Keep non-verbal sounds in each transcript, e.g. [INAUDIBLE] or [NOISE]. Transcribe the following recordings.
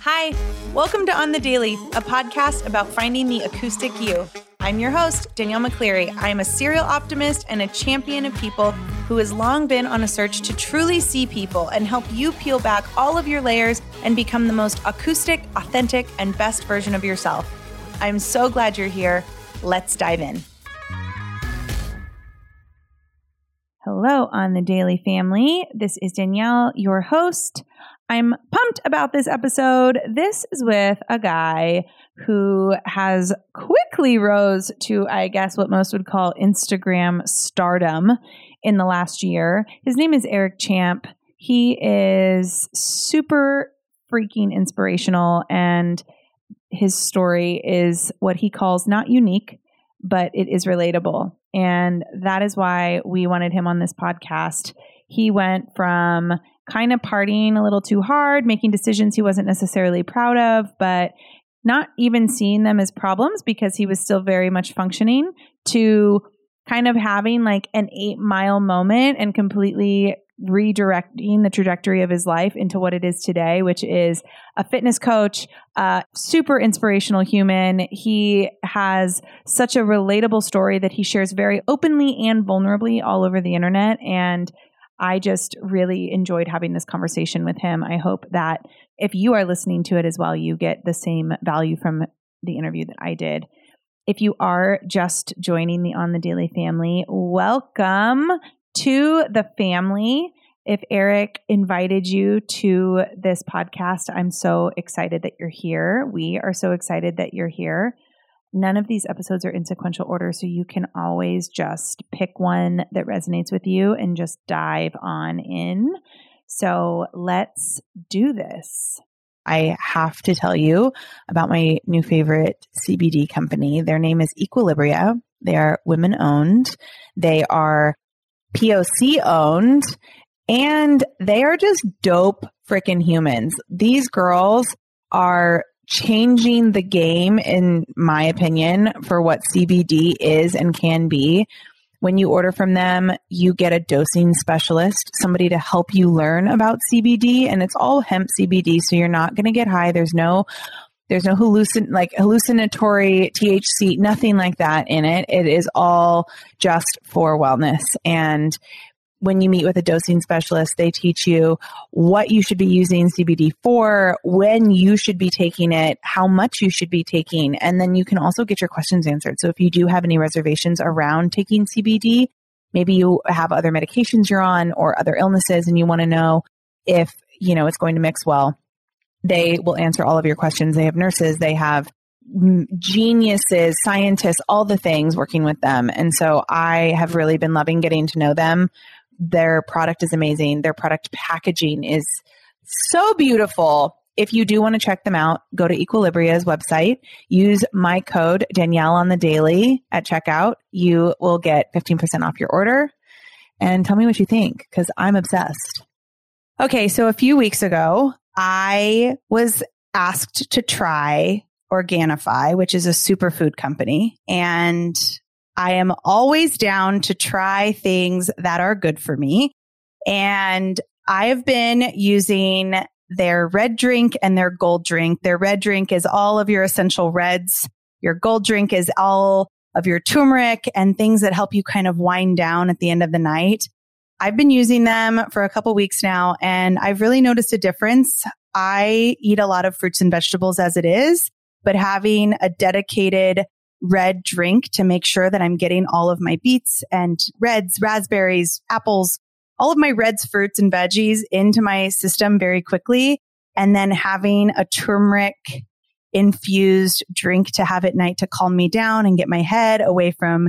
Hi, welcome to On the Daily, a podcast about finding the acoustic you. I'm your host, Danielle McCleary. I am a serial optimist and a champion of people who has long been on a search to truly see people and help you peel back all of your layers and become the most acoustic, authentic, and best version of yourself. I'm so glad you're here. Let's dive in. Hello, on the Daily Family. This is Danielle, your host. I'm pumped about this episode. This is with a guy who has quickly rose to, I guess, what most would call Instagram stardom in the last year. His name is Eric Champ. He is super freaking inspirational, and his story is what he calls not unique, but it is relatable. And that is why we wanted him on this podcast. He went from kind of partying a little too hard, making decisions he wasn't necessarily proud of, but not even seeing them as problems because he was still very much functioning, to kind of having like an eight mile moment and completely redirecting the trajectory of his life into what it is today, which is a fitness coach, a super inspirational human. He has such a relatable story that he shares very openly and vulnerably all over the internet. And I just really enjoyed having this conversation with him. I hope that if you are listening to it as well, you get the same value from the interview that I did. If you are just joining the On the Daily family, welcome to the family. If Eric invited you to this podcast, I'm so excited that you're here. We are so excited that you're here. None of these episodes are in sequential order, so you can always just pick one that resonates with you and just dive on in. So let's do this. I have to tell you about my new favorite CBD company. Their name is Equilibria. They are women owned. They are POC owned and they are just dope freaking humans. These girls are changing the game, in my opinion, for what CBD is and can be. When you order from them, you get a dosing specialist, somebody to help you learn about CBD, and it's all hemp CBD, so you're not going to get high. There's no there's no hallucin like hallucinatory THC, nothing like that in it. It is all just for wellness. And when you meet with a dosing specialist, they teach you what you should be using CBD for, when you should be taking it, how much you should be taking, and then you can also get your questions answered. So if you do have any reservations around taking CBD, maybe you have other medications you're on or other illnesses and you want to know if, you know, it's going to mix well, they will answer all of your questions. They have nurses, they have geniuses, scientists, all the things working with them. And so I have really been loving getting to know them their product is amazing. Their product packaging is so beautiful. If you do want to check them out, go to Equilibria's website. Use my code Danielle on the daily at checkout. You will get 15% off your order. And tell me what you think because I'm obsessed. Okay, so a few weeks ago, I was asked to try Organifi, which is a superfood company. And I am always down to try things that are good for me. And I have been using their red drink and their gold drink. Their red drink is all of your essential reds. Your gold drink is all of your turmeric and things that help you kind of wind down at the end of the night. I've been using them for a couple weeks now and I've really noticed a difference. I eat a lot of fruits and vegetables as it is, but having a dedicated red drink to make sure that I'm getting all of my beets and reds, raspberries, apples, all of my reds, fruits and veggies into my system very quickly. And then having a turmeric infused drink to have at night to calm me down and get my head away from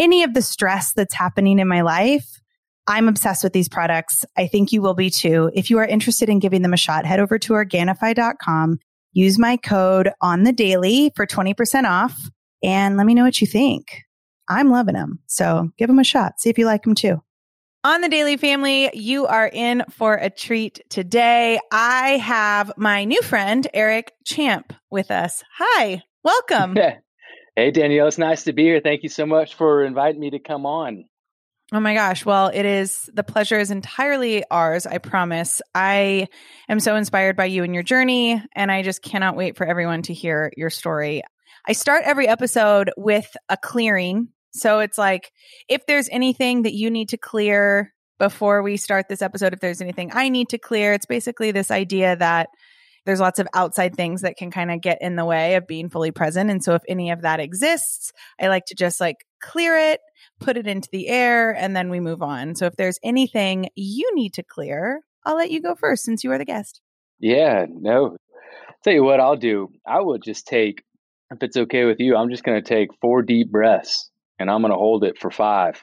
any of the stress that's happening in my life. I'm obsessed with these products. I think you will be too. If you are interested in giving them a shot, head over to Organifi.com. Use my code on the daily for 20% off and let me know what you think. I'm loving them. So give them a shot. See if you like them too. On the Daily Family, you are in for a treat today. I have my new friend, Eric Champ, with us. Hi, welcome. [LAUGHS] Hey, Danielle, it's nice to be here. Thank you so much for inviting me to come on. Oh my gosh. Well, it is the pleasure is entirely ours, I promise. I am so inspired by you and your journey, and I just cannot wait for everyone to hear your story. I start every episode with a clearing. So it's like if there's anything that you need to clear before we start this episode, if there's anything I need to clear, it's basically this idea that there's lots of outside things that can kind of get in the way of being fully present. And so if any of that exists, I like to just like clear it, put it into the air, and then we move on. So if there's anything you need to clear, I'll let you go first since you are the guest. Yeah, no. Tell you what I'll do. I will just take, if it's okay with you, I'm just going to take four deep breaths and I'm going to hold it for five.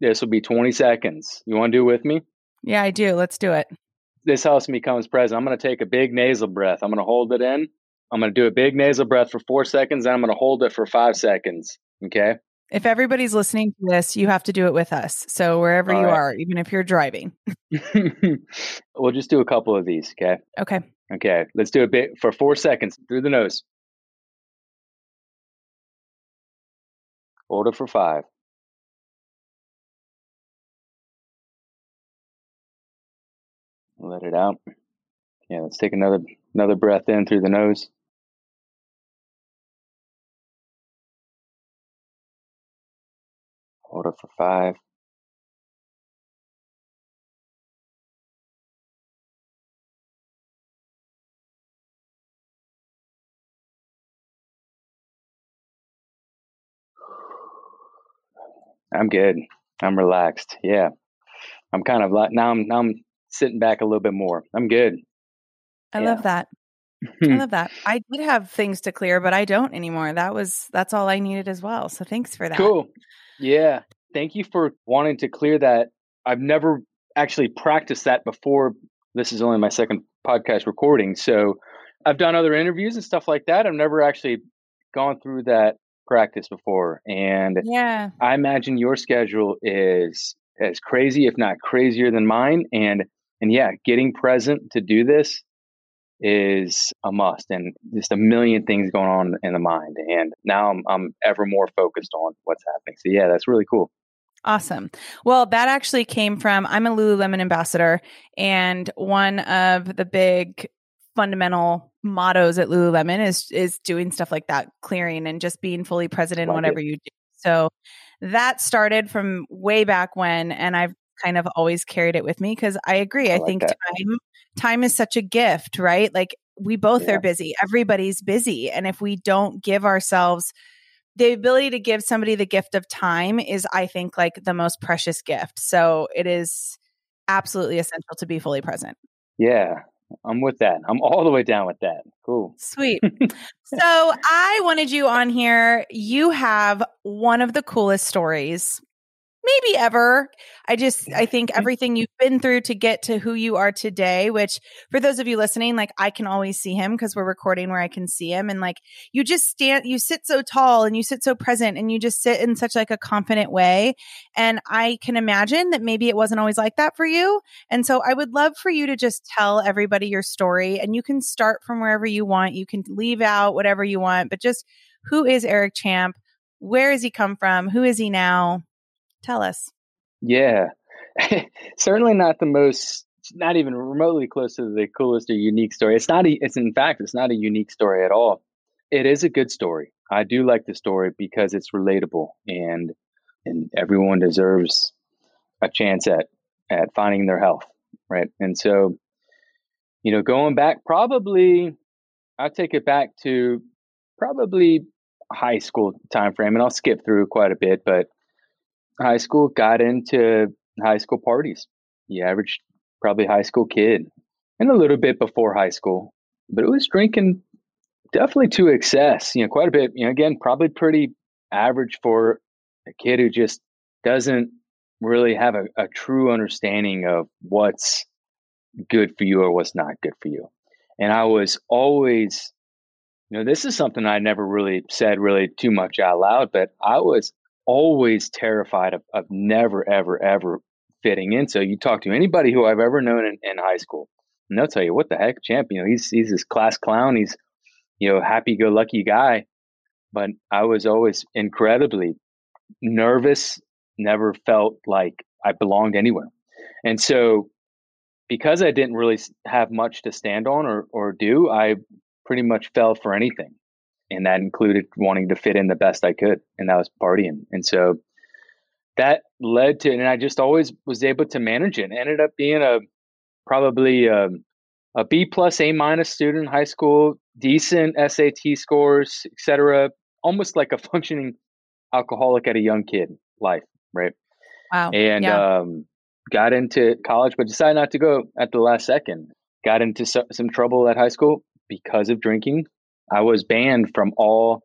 This will be 20 seconds. You want to do it with me? Yeah, I do. Let's do it. This helps me becomes present. I'm going to take a big nasal breath. I'm going to hold it in. I'm going to do a big nasal breath for four seconds. And I'm going to hold it for five seconds. Okay. If everybody's listening to this, you have to do it with us. So wherever All you right. are, even if you're driving, [LAUGHS] we'll just do a couple of these. Okay. Okay. Okay. Let's do a bit for four seconds through the nose. Hold it for five. Let it out. Yeah, let's take another another breath in through the nose. Hold it for five. I'm good. I'm relaxed. Yeah. I'm kind of like now I'm now I'm sitting back a little bit more. I'm good. I yeah. love that. I [LAUGHS] love that. I did have things to clear, but I don't anymore. That was that's all I needed as well. So thanks for that. Cool. Yeah. Thank you for wanting to clear that. I've never actually practiced that before. This is only my second podcast recording. So I've done other interviews and stuff like that. I've never actually gone through that practice before. And yeah, I imagine your schedule is as crazy, if not crazier than mine. And and yeah, getting present to do this is a must and just a million things going on in the mind. And now I'm, I'm ever more focused on what's happening. So yeah, that's really cool. Awesome. Well, that actually came from I'm a Lululemon ambassador, and one of the big fundamental mottos at Lululemon is is doing stuff like that, clearing and just being fully present in like whatever it. you do. So that started from way back when, and I've kind of always carried it with me because I agree. I, I like think that. time time is such a gift, right? Like we both yeah. are busy. Everybody's busy, and if we don't give ourselves the ability to give somebody the gift of time is i think like the most precious gift so it is absolutely essential to be fully present yeah I'm with that. I'm all the way down with that. Cool. Sweet. [LAUGHS] so I wanted you on here. You have one of the coolest stories maybe ever. I just, I think mm-hmm. everything you've been through to get to who you are today, which for those of you listening, like I can always see him because we're recording where I can see him. And like you just stand, you sit so tall and you sit so present and you just sit in such like a confident way. And I can imagine that maybe it wasn't always like that for you. And so I would love for you to just tell everybody your story and you can start from wherever you want. You can leave out whatever you want, but just who is Eric Champ? Where has he come from? Who is he now? Tell us. Yeah, [LAUGHS] certainly not the most, not even remotely close to the coolest or unique story. It's not, a, it's in fact, it's not a unique story at all. It is a good story. I do like the story because it's relatable and, and everyone deserves a chance at, at finding their health. Right. And so, you know, going back probably, I'll take it back to probably high school time frame and I'll skip through quite a bit, but high school, got into high school parties. The average, probably high school kid, and a little bit before high school, but it was drinking definitely to excess. You know, quite a bit. You know, again, probably pretty average for a kid who just doesn't really have a, a true understanding of what's good for you or what's not good for you. And I was always, you know, this is something I never really said really too much out loud, but I was always terrified of, of never, ever, ever fitting in. So you talk to anybody who I've ever known in, in high school, and they'll tell you, what the heck, champ, you know, he's, he's this class clown. He's, you know, happy go lucky guy. But I was always incredibly nervous, never felt like I belonged anywhere. And so, because I didn't really have much to stand on or, or do, I pretty much fell for anything. And that included wanting to fit in the best I could. And that was partying. And so that led to, and I just always was able to manage it. ended up being a probably a, um, a B plus, A minus student in high school, decent SAT scores, etc. Almost like a [LAUGHS] functioning alcoholic at a young kid life, right? Wow. And yeah. um, got into college, but decided not to go at the last second. Got into so, some trouble at high school because of drinking. I was banned from all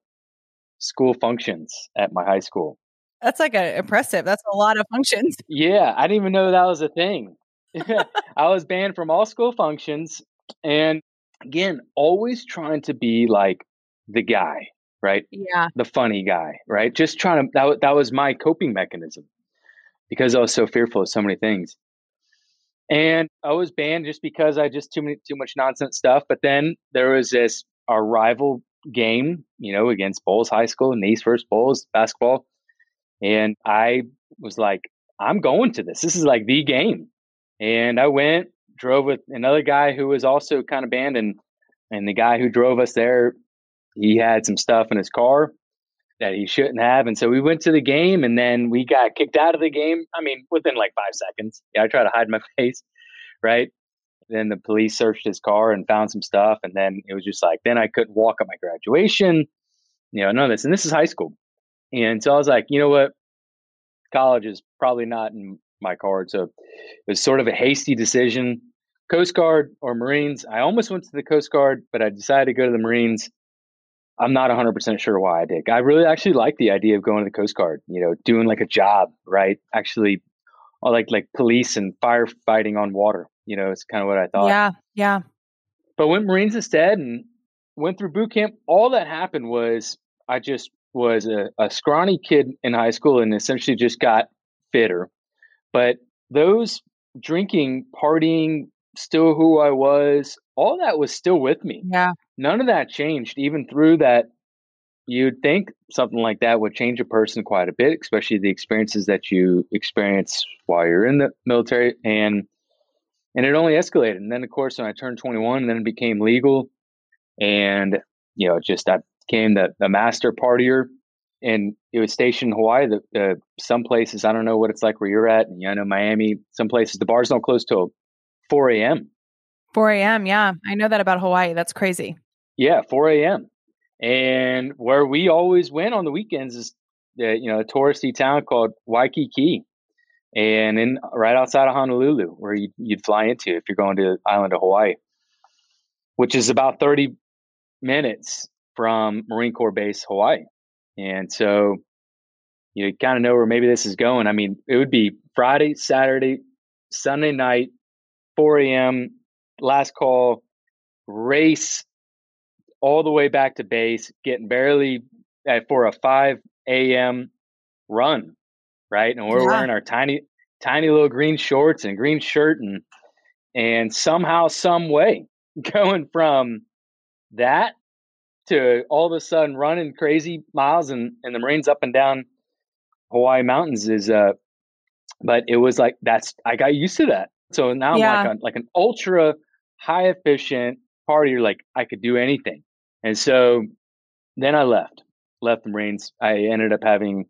school functions at my high school. That's like a impressive. That's a lot of functions. [LAUGHS] Yeah, I didn't even know that was a thing. [LAUGHS] I was banned from all school functions, and again, always trying to be like the guy, right? Yeah, the funny guy, right? Just trying to. That that was my coping mechanism because I was so fearful of so many things. And I was banned just because I just too many too much nonsense stuff. But then there was this our rival game, you know, against Bolles High School, Nease versus Bolles basketball. And I was like, I'm going to this. This is like the game. And I went, drove with another guy who was also kind of banned, and and the guy who drove us there, he had some stuff in his car that he shouldn't have. And so we went to the game and then we got kicked out of the game. I mean, within like five seconds. Yeah, I try to hide my [LAUGHS] face, right? Then the police searched his car and found some stuff. And then it was just like, then I couldn't walk at my graduation, you know, none of this. And this is high school. And so I was like, you know what? College is probably not in my card. So it was sort of a hasty decision. Coast Guard or Marines. I almost went to the Coast Guard, but I decided to go to the Marines I'm not 100% sure why I did. I really actually like the idea of going to the Coast Guard, you know, doing like a job, right? Actually, like like police and firefighting on water. You know, it's kind of what I thought. Yeah, yeah. But went Marines instead and went through boot camp. All that happened was I just was a, a scrawny kid in high school and essentially just got fitter. But those drinking, partying, still who I was, all that was still with me. Yeah. None of that changed, even through that. You'd think something like that would change a person quite a bit, especially the experiences that you experience while you're in the military. And and it only escalated. And then, of course, when I turned 21, then it became legal. And, you know, just I became the, the master partier. And it was stationed in Hawaii. The, the, some places, I don't know what it's like where you're at. And, you know, Miami, some places, the bars don't close till 4 a.m. 4 a.m. Yeah, I know that about Hawaii. That's crazy. Yeah, 4 a.m. And where we always went on the weekends is, uh, you know, a touristy town called Waikiki, and in right outside of Honolulu, where you'd, you'd fly into if you're going to the island of Hawaii, which is about 30 minutes from Marine Corps Base Hawaii. And so you kind of know where maybe this is going. I mean, it would be Friday, Saturday, Sunday night, 4 a.m. last call, race all the way back to base, getting barely at, for a 5 a.m. run, right? And we're yeah. wearing our tiny, tiny little green shorts and green shirt, and and somehow, some way, [LAUGHS] going from that to all of a sudden running crazy miles and and the Marines up and down Hawaii mountains is uh, but it was like that's I got used to that. So now I'm like a, like an ultra high efficient partier. Like I could do anything. And so then I left, left the Marines. I ended up having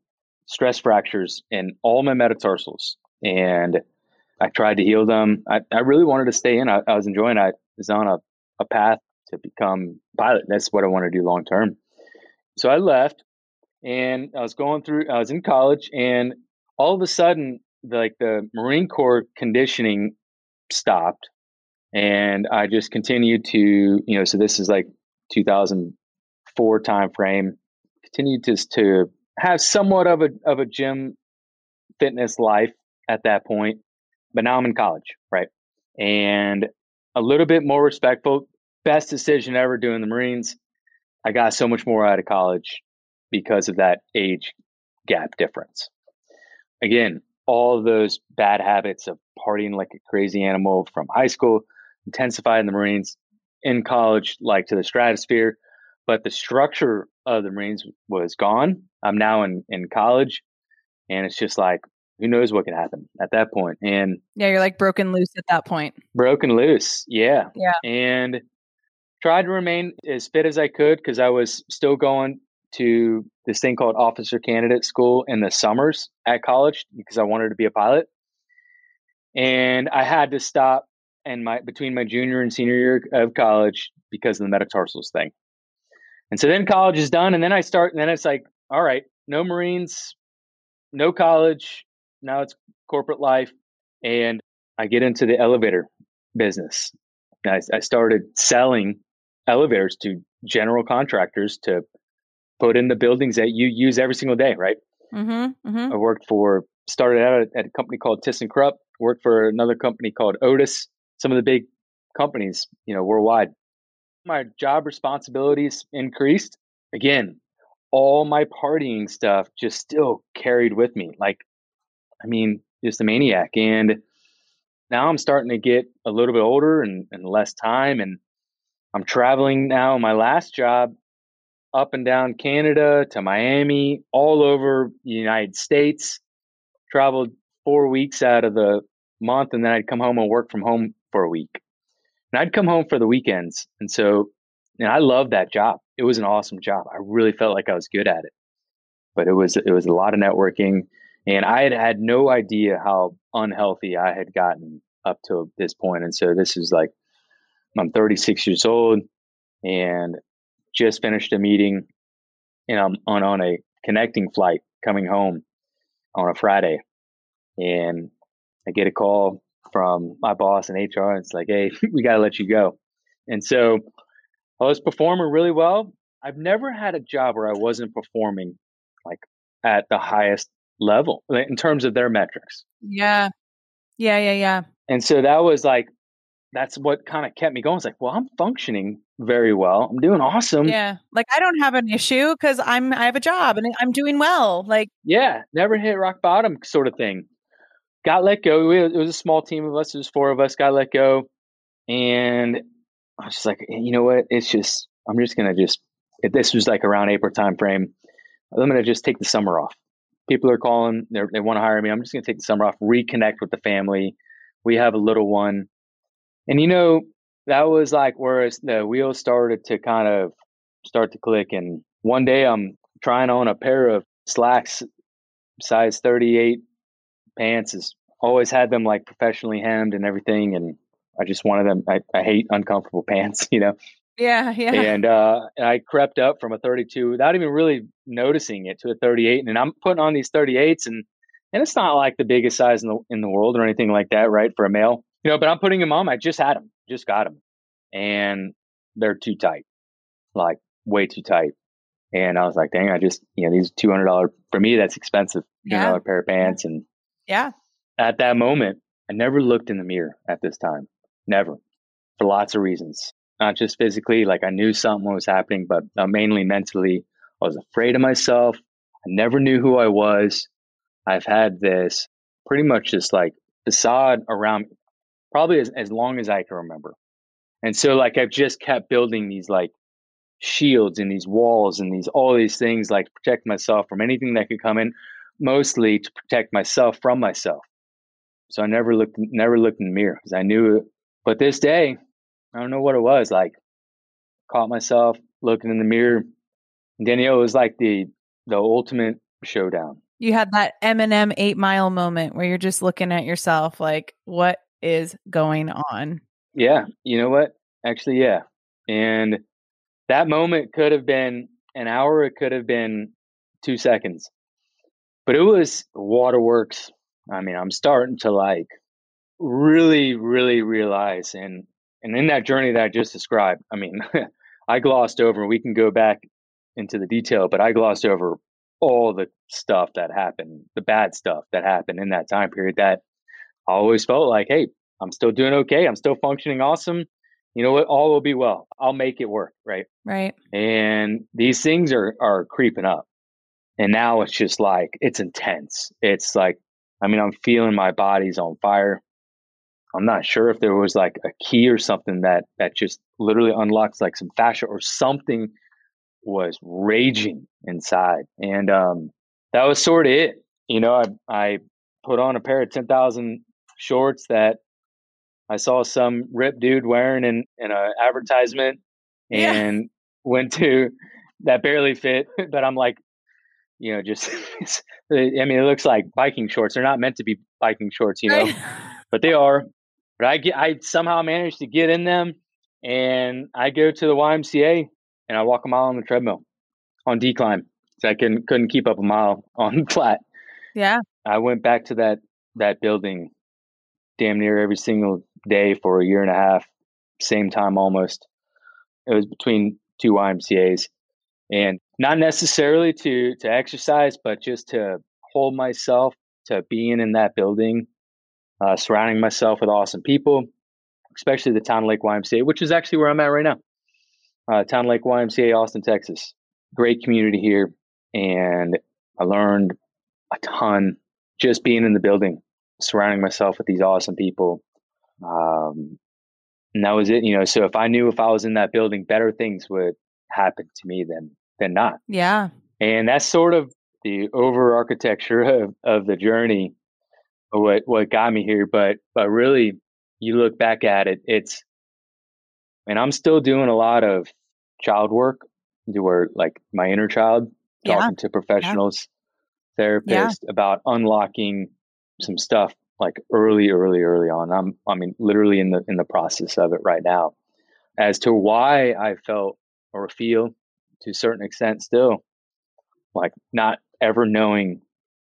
stress fractures in all my metatarsals, and I tried to heal them. I, I really wanted to stay in. I, I was enjoying. I was on a, a path to become pilot. That's what I want to do long term. So I left, and I was going through. I was in college, and all of a sudden, like the Marine Corps conditioning stopped and I just continued to, you know, so this is like 2004 time frame, continued to, to have somewhat of a, of a gym fitness life at that point, but now I'm in college, right? And a little bit more respectful, best decision ever doing the Marines. I got so much more out of college because of that age gap difference. Again, all those bad habits of partying like a crazy animal from high school intensified in the Marines, in college, like to the stratosphere. But the structure of the Marines was gone. I'm now in, in college, and it's just like who knows what can happen at that point. And yeah, you're like broken loose at that point. Broken loose. Yeah. Yeah. And tried to remain as fit as I could because I was still going to this thing called officer candidate school in the summers at college because I wanted to be a pilot. And I had to stop and my between my junior and senior year of college because of the metatarsals thing. And so then college is done and then I start and then it's like, all right, no Marines, no college, now it's corporate life and I get into the elevator business. I, I started selling elevators to general contractors to put in the buildings that you use every single day, right? Mm-hmm, mm-hmm. I worked for, started out at, at a company called ThyssenKrupp, worked for another company called Otis, some of the big companies, you know, worldwide. My job responsibilities increased. Again, all my partying stuff just still carried with me. Like, I mean, just a maniac. And now I'm starting to get a little bit older and, and less time. And I'm traveling now. My last job up and down Canada to Miami, all over the United States. Traveled four weeks out of the month, and then I'd come home and work from home for a week. And I'd come home for the weekends. And so and I loved that job. It was an awesome job. I really felt like I was good at it. But it was it was a lot of networking and I had had no idea how unhealthy I had gotten up to this point. And so this is like I'm 36 years old and just finished a meeting and I'm on, on a connecting flight coming home on a Friday. And I get a call from my boss and HR. And it's like, hey, [LAUGHS] we got to let you go. And so I was performing really well. I've never had a job where I wasn't performing like at the highest level in terms of their metrics. Yeah. Yeah. Yeah. Yeah. And so that was like, that's what kind of kept me going. It's like, well, I'm functioning very well. I'm doing awesome. Yeah. Like I don't have an issue because I'm I have a job and I'm doing well. Like Yeah, never hit rock bottom sort of thing. Got let go. It was a small team of us. It was four of us. Got let go, and I was just like, eh, you know what? It's just I'm just gonna just. if This was like around April time frame. I'm gonna just take the summer off. People are calling. they want to hire me. I'm just gonna take the summer off. Reconnect with the family. We have a little one, and you know that was like where the wheels started to kind of start to click. And one day I'm trying on a pair of slacks, size 38 pants. Is always had them like professionally hemmed and everything, and I just wanted them. I, I hate uncomfortable [LAUGHS] pants, you know. Yeah, yeah. And uh, I crept up from a 32 without even really noticing it to a 38, and I'm putting on these 38s, and and it's not like the biggest size in the in the world or anything like that, right? For a male, you know. But I'm putting them on. I just had them, just got them, and they're too tight, like way too tight. And I was like, dang, I just, you know, these two hundred dollar for me, that's expensive. Two hundred yeah. pair of pants, and yeah. At that moment, I never looked in the mirror at this time. Never. For lots of reasons. Not just physically, like I knew something was happening, but uh, mainly mentally. I was afraid of myself. I never knew who I was. I've had this pretty much just like facade around me, probably as, as long as I can remember. And so like I've just kept building these like shields and these walls and these all these things like protect myself from anything that could come in, mostly to protect myself from myself. So I never looked never looked in the mirror because I knew it. But this day, I don't know what it was. Like caught myself looking in the mirror. Danielle was like the the ultimate showdown. You had that Eminem eight mile moment where you're just looking at yourself like, what is going on? Yeah. You know what? Actually, yeah. And that moment could have been an hour, it could have been two seconds. But it was waterworks I mean, I'm starting to like really, really realize and and in that journey that I just described, I mean, [LAUGHS] I glossed over, we can go back into the detail, but I glossed over all the stuff that happened, the bad stuff that happened in that time period that I always felt like, hey, I'm still doing okay. I'm still functioning awesome. You know what? All will be well. I'll make it work. Right. Right. And these things are, are creeping up. And now it's just like, it's intense. It's like I mean, I'm feeling my body's on fire. I'm not sure if there was like a key or something that that just literally unlocks like some fascia or something was raging inside, and um, that was sort of it. You know, I I put on a pair of 10,000 shorts that I saw some rip dude wearing in, in an advertisement and yeah. went to that barely fit. [LAUGHS] But I'm like, you know, just, [LAUGHS] I mean, it looks like biking shorts. They're not meant to be biking shorts, you know, [LAUGHS] but they are. But I get, I somehow managed to get in them and I go to the YMCA and I walk a mile on the treadmill on decline. So I couldn't, couldn't keep up a mile [LAUGHS] on flat. Yeah. I went back to that, that building damn near every single day for a year and a half, same time almost. It was between two YMCA's, and not necessarily to to exercise, but just to hold myself to being in that building, uh, surrounding myself with awesome people, especially the Town Lake YMCA, which is actually where I'm at right now. Uh, Town Lake YMCA, Austin, Texas. Great community here, and I learned a ton just being in the building, surrounding myself with these awesome people. Um, and that was it, you know. So if I knew if I was in that building, better things would happen to me than than not. Yeah. And that's sort of the over architecture of, of the journey, what what got me here. But but really, you look back at it, it's and I'm still doing a lot of child work, where like my inner child, talking yeah. to professionals, yeah. therapists yeah. about unlocking some stuff like early, early, early on. I'm, I mean, literally in the in the process of it right now. As to why I felt or feel to a certain extent still like not ever knowing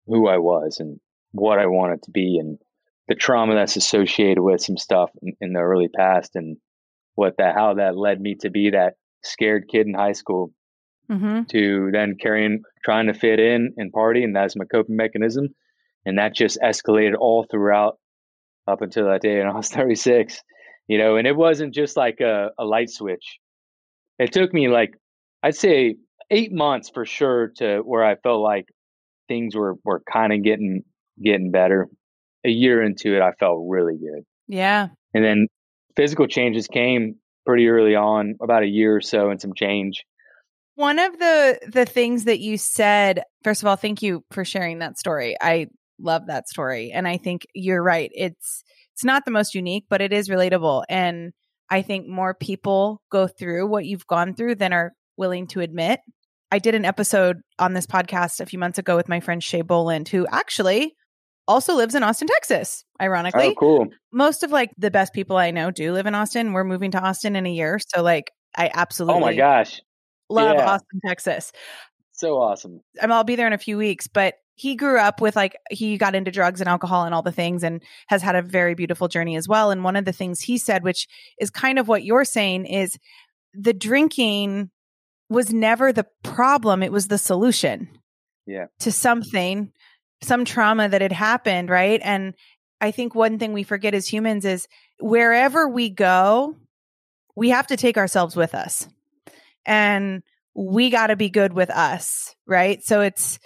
who I was and what I wanted to be and the trauma that's associated with some stuff in, in the early past and what that how that led me to be that scared kid in high school mm-hmm. to then carrying trying to fit in and party and that's my coping mechanism and that just escalated all throughout up until that day and I was [LAUGHS] 36 you know and it wasn't just like a, a light switch it took me like I'd say eight months for sure to where I felt like things were were kind of getting getting better. A year into it, I felt really good. Yeah. And then physical changes came pretty early on, about a year or so, and some change. One of the the things that you said, first of all, thank you for sharing that story. I love that story, and I think you're right. It's it's not the most unique, but it is relatable, and I think more people go through what you've gone through than are willing to admit. I did an episode on this podcast a few months ago with my friend Shay Boland, who actually also lives in Austin, Texas, ironically. Oh, cool. Most of like the best people I know do live in Austin. We're moving to Austin in a year. So like I absolutely Oh my gosh. Love yeah. Austin, Texas. So awesome. I'm I'll be there in a few weeks, but he grew up with like he got into drugs and alcohol and all the things and has had a very beautiful journey as well. And one of the things he said, which is kind of what you're saying, is the drinking was never the problem, it was the solution. Yeah. To something, some trauma that had happened, right? And I think one thing we forget as humans is wherever we go, we have to take ourselves with us. And we got to be good with us, right? So it's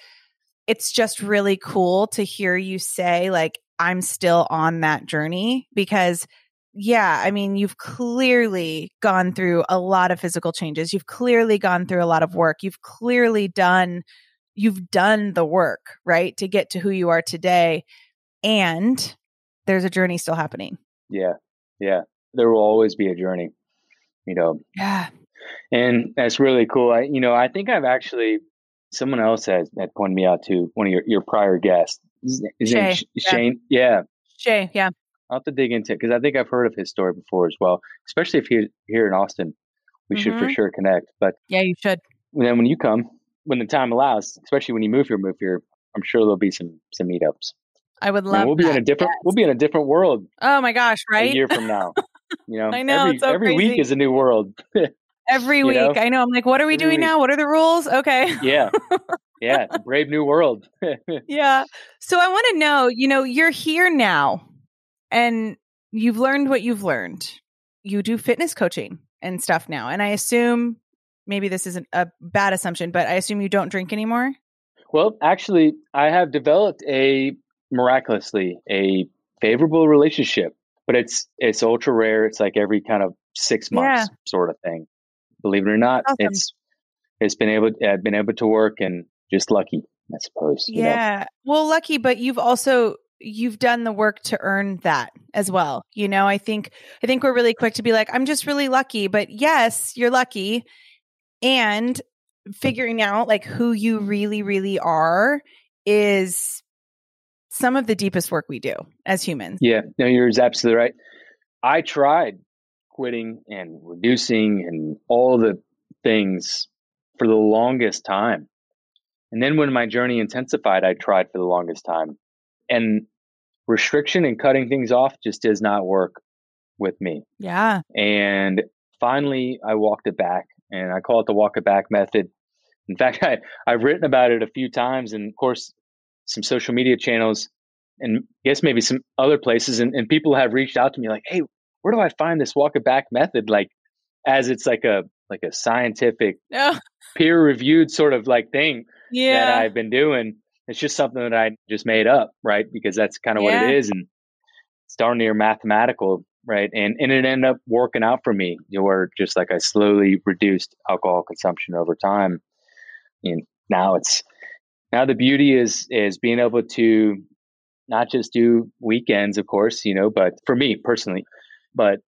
it's just really cool to hear you say like I'm still on that journey because yeah, I mean, you've clearly gone through a lot of physical changes. You've clearly gone through a lot of work. You've clearly done you've done the work, right, to get to who you are today. And there's a journey still happening. Yeah. Yeah. There will always be a journey, you know. Yeah. And that's really cool. I you know, I think I've actually someone else has had pointed me out to one of your, your prior guests. Is, Shay, Shane? Yeah. Shay, yeah. I'll have to dig into it because I think I've heard of his story before as well. Especially if you're here in Austin, we mm-hmm. should for mm-hmm. sure connect. But yeah, you should. And Then when you come, when the time allows, especially when you move here, move here, I'm sure there'll be some some meetups. I would love. And we'll be in a different. Yes. We'll be in a different world. Oh my gosh! Right. A year from now, [LAUGHS] you know. I know. Every, so every week is a new world. [LAUGHS] every week, know? I know. I'm like, what are we every doing week. now? What are the rules? Okay. yeah. Yeah. [LAUGHS] brave new world. yeah. So I want to know. You know, you're here now, and you've learned what you've learned. You do fitness coaching and stuff now. And I assume maybe this isn't a bad assumption, but I assume you don't drink anymore. Well, actually, I have developed a miraculously a favorable relationship, but it's it's ultra rare. It's like every kind of six months yeah. sort of thing. Believe it or not, awesome. it's it's been able I've been able to work and just lucky, I suppose. Yeah. Know? Well, lucky, but you've also you've done the work to earn that as well. You know, I think I think we're really quick to be like I'm just really lucky, but yes, you're lucky. And figuring out like who you really really are is some of the deepest work we do as humans. Yeah, no, you're absolutely right. I tried quitting and reducing and all the things for the longest time. And then when my journey intensified, I tried for the longest time. And restriction and cutting things off just does not work with me. Yeah. And finally, I walked it back and I call it the walk it back method. In fact, [LAUGHS] I, I've written about it a few times and, of course, some social media channels and I guess maybe some other places. And, and people have reached out to me like, hey, where do I find this walk it back method? Like, as it's like a like a scientific [LAUGHS] oh. peer reviewed sort of like thing yeah. that I've been doing. It's just something that I just made up, right? Because that's kind of yeah. what it is. And it's darn near mathematical, right? And and it ended up working out for me, you know, where just like I slowly reduced alcohol consumption over time. And now it's now the beauty is is being able to not just do weekends, of course, you know, but for me personally, but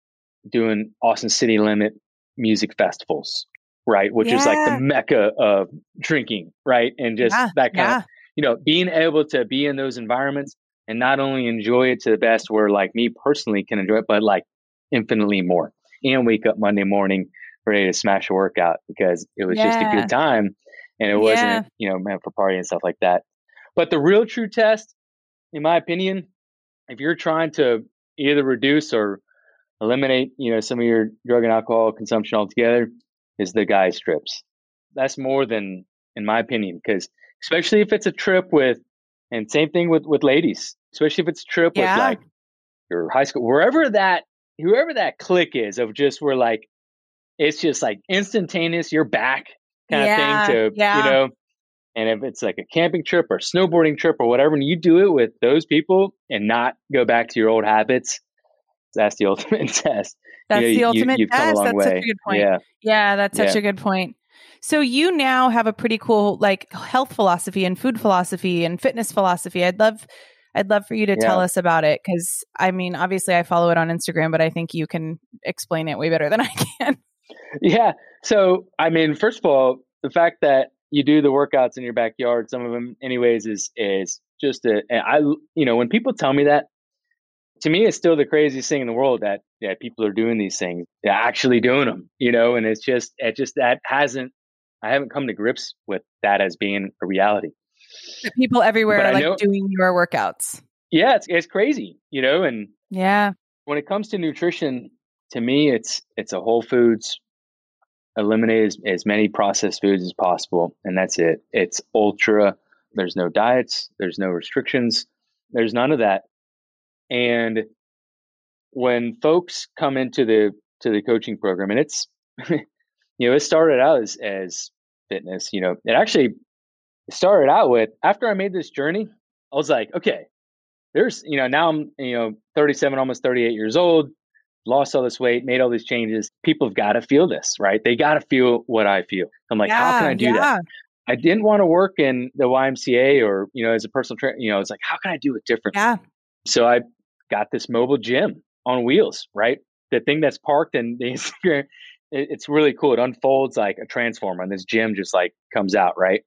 doing Austin City Limit music festivals, right? Which yeah. is like the mecca of drinking, right? And just yeah, that kind yeah. of, you know, being able to be in those environments and not only enjoy it to the best where like me personally can enjoy it, but like infinitely more and wake up Monday morning ready to smash a workout because it was just a good time and it wasn't, you know, meant for party and stuff like that. But the real true test, in my opinion, if you're trying to either reduce or eliminate, you know, some of your drug and alcohol consumption altogether is the guy strips. That's more than, in my opinion, because especially if it's a trip with, and same thing with with ladies, especially if it's a trip yeah. with like your high school, wherever that, whoever that click is of just where like it's just like instantaneous, you're back kind yeah, of thing to yeah. you know. And if it's like a camping trip or snowboarding trip or whatever, and you do it with those people and not go back to your old habits, that's the [LAUGHS] ultimate test. That's you know, the ultimate you, test. That's way. such a good point. Yeah, yeah that's such yeah. a good point. So you now have a pretty cool like health philosophy and food philosophy and fitness philosophy. I'd love I'd love for you to yeah. tell us about it cuz I mean obviously I follow it on Instagram but I think you can explain it way better than I [LAUGHS] can. Yeah. So, I mean, first of all, the fact that you do the workouts in your backyard, some of them anyways is is just a I you know, when people tell me that to me, it's still the craziest thing in the world that yeah, people are doing these things, they're actually doing them, you know, and it's just, it just that hasn't, I haven't come to grips with that as being a reality. People everywhere are like know, doing your workouts. Yeah, it's it's crazy, you know, and yeah, when it comes to nutrition, to me, it's it's a whole foods. Eliminate as, as many processed foods as possible, and that's it. It's ultra. There's no diets. There's no restrictions. There's none of that. And when folks come into the to the coaching program, and it's [LAUGHS] you know it started out as as fitness. You know, it actually started out with after I made this journey, I was like, okay, there's you know now I'm you know 37, almost 38 years old, lost all this weight, made all these changes. People have got to feel this, right? They got to feel what I feel. I'm like, yeah, how can I do yeah. that? I didn't want to work in the YMCA or you know as a personal trainer. You know, it's like, how can I do it differently? Yeah. So I got this mobile gym on wheels, right? The thing that's parked [LAUGHS] and it's really cool. It unfolds like a transformer, and this gym just like comes out, right?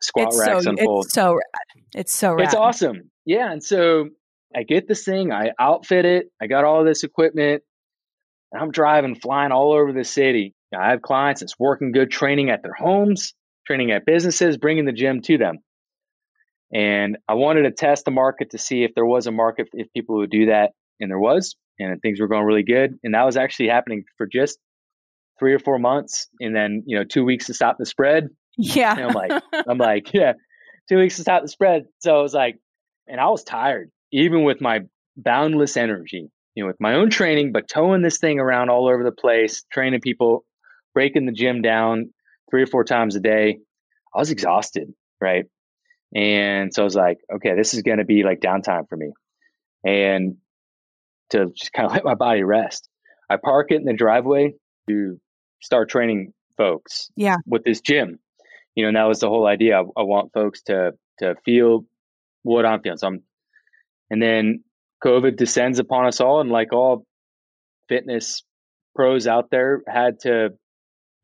Squat it's racks so, unfold. It's so rad. It's so rad. It's awesome. Yeah, and so I get this thing, I outfit it, I got all this equipment, and I'm driving, flying all over the city. I have clients that's working good, training at their homes, training at businesses, bringing the gym to them. And I wanted to test the market to see if there was a market, if people would do that. And there was, and things were going really good. And that was actually happening for just three or four months. And then, you know, two weeks to stop the spread. Yeah. And I'm like, [LAUGHS] I'm like, yeah, two weeks to stop the spread. So I was like, and I was tired, even with my boundless energy, you know, with my own training, but towing this thing around all over the place, training people, breaking the gym down three or four times a day. I was exhausted, right? And so I was like, okay, this is going to be like downtime for me. And to just kind of [LAUGHS] let my body rest, I park it in the driveway to start training folks yeah. with this gym. You know, and that was the whole idea. I, I want folks to to feel what I'm feeling. So I'm And then COVID descends upon us all, and like all fitness pros out there, had to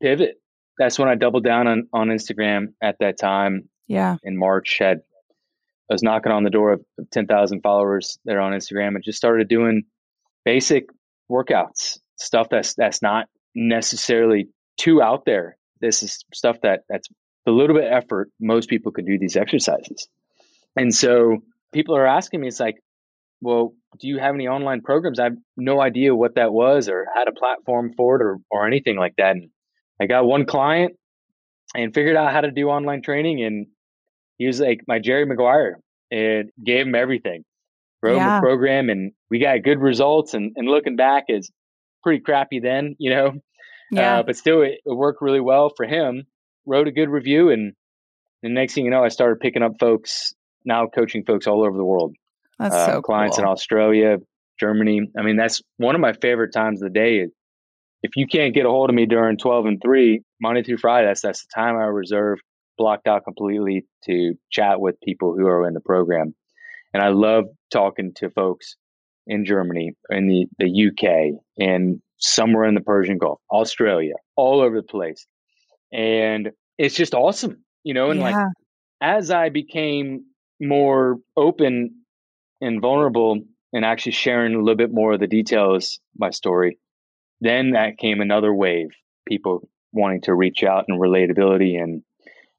pivot. That's when I doubled down on on Instagram at that time. Yeah. In March, had I was knocking on the door of ten thousand followers there on Instagram, and just started doing basic workouts, stuff that's that's not necessarily too out there. This is stuff that that's a little bit effort. Most people can do these exercises, and so people are asking me, it's like, well, do you have any online programs? I have no idea what that was or had a platform for it or or anything like that. And I got one client and figured out how to do online training, and he was like my Jerry Maguire and gave him everything. Wrote yeah. him a program, and we got good results. And, and looking back, is pretty crappy then, [LAUGHS] you know. Yeah. Uh, but still, it, it worked really well for him. Wrote a good review, and the next thing you know, I started picking up folks now, coaching folks all over the world. That's uh, so clients cool. in Australia, Germany. I mean, that's one of my favorite times of the day. If you can't get a hold of me during twelve and three, Monday through Friday, that's that's the time I reserve blocked out completely to chat with people who are in the program. And I love talking to folks in Germany, in the, the UK, and somewhere in the Persian Gulf, Australia, all over the place. And it's just awesome, you know, and yeah. like as I became more open and vulnerable and actually sharing a little bit more of the details my story, then that came another wave, people wanting to reach out and relatability and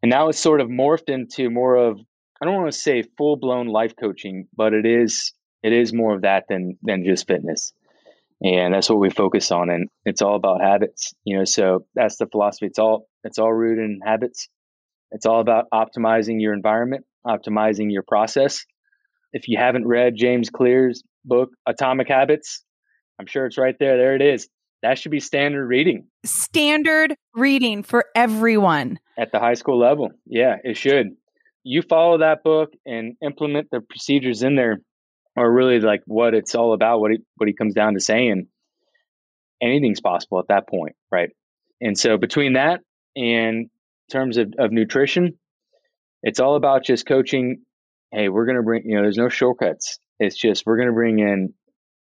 and now it's sort of morphed into more of I don't want to say full blown life coaching, but it is it is more of that than than just fitness. And that's what we focus on and it's all about habits. You know, so that's the philosophy. It's all it's all rooted in habits. It's all about optimizing your environment, optimizing your process. If you haven't read James Clear's book Atomic Habits, I'm sure it's right there. There it is. That should be standard reading. Standard reading for everyone. At the high school level. Yeah, it should you follow that book and implement the procedures in there are really like what it's all about what he what he comes down to saying anything's possible at that point right and so between that and terms of, of nutrition it's all about just coaching hey we're to bring you know there's no shortcuts it's just we're to bring in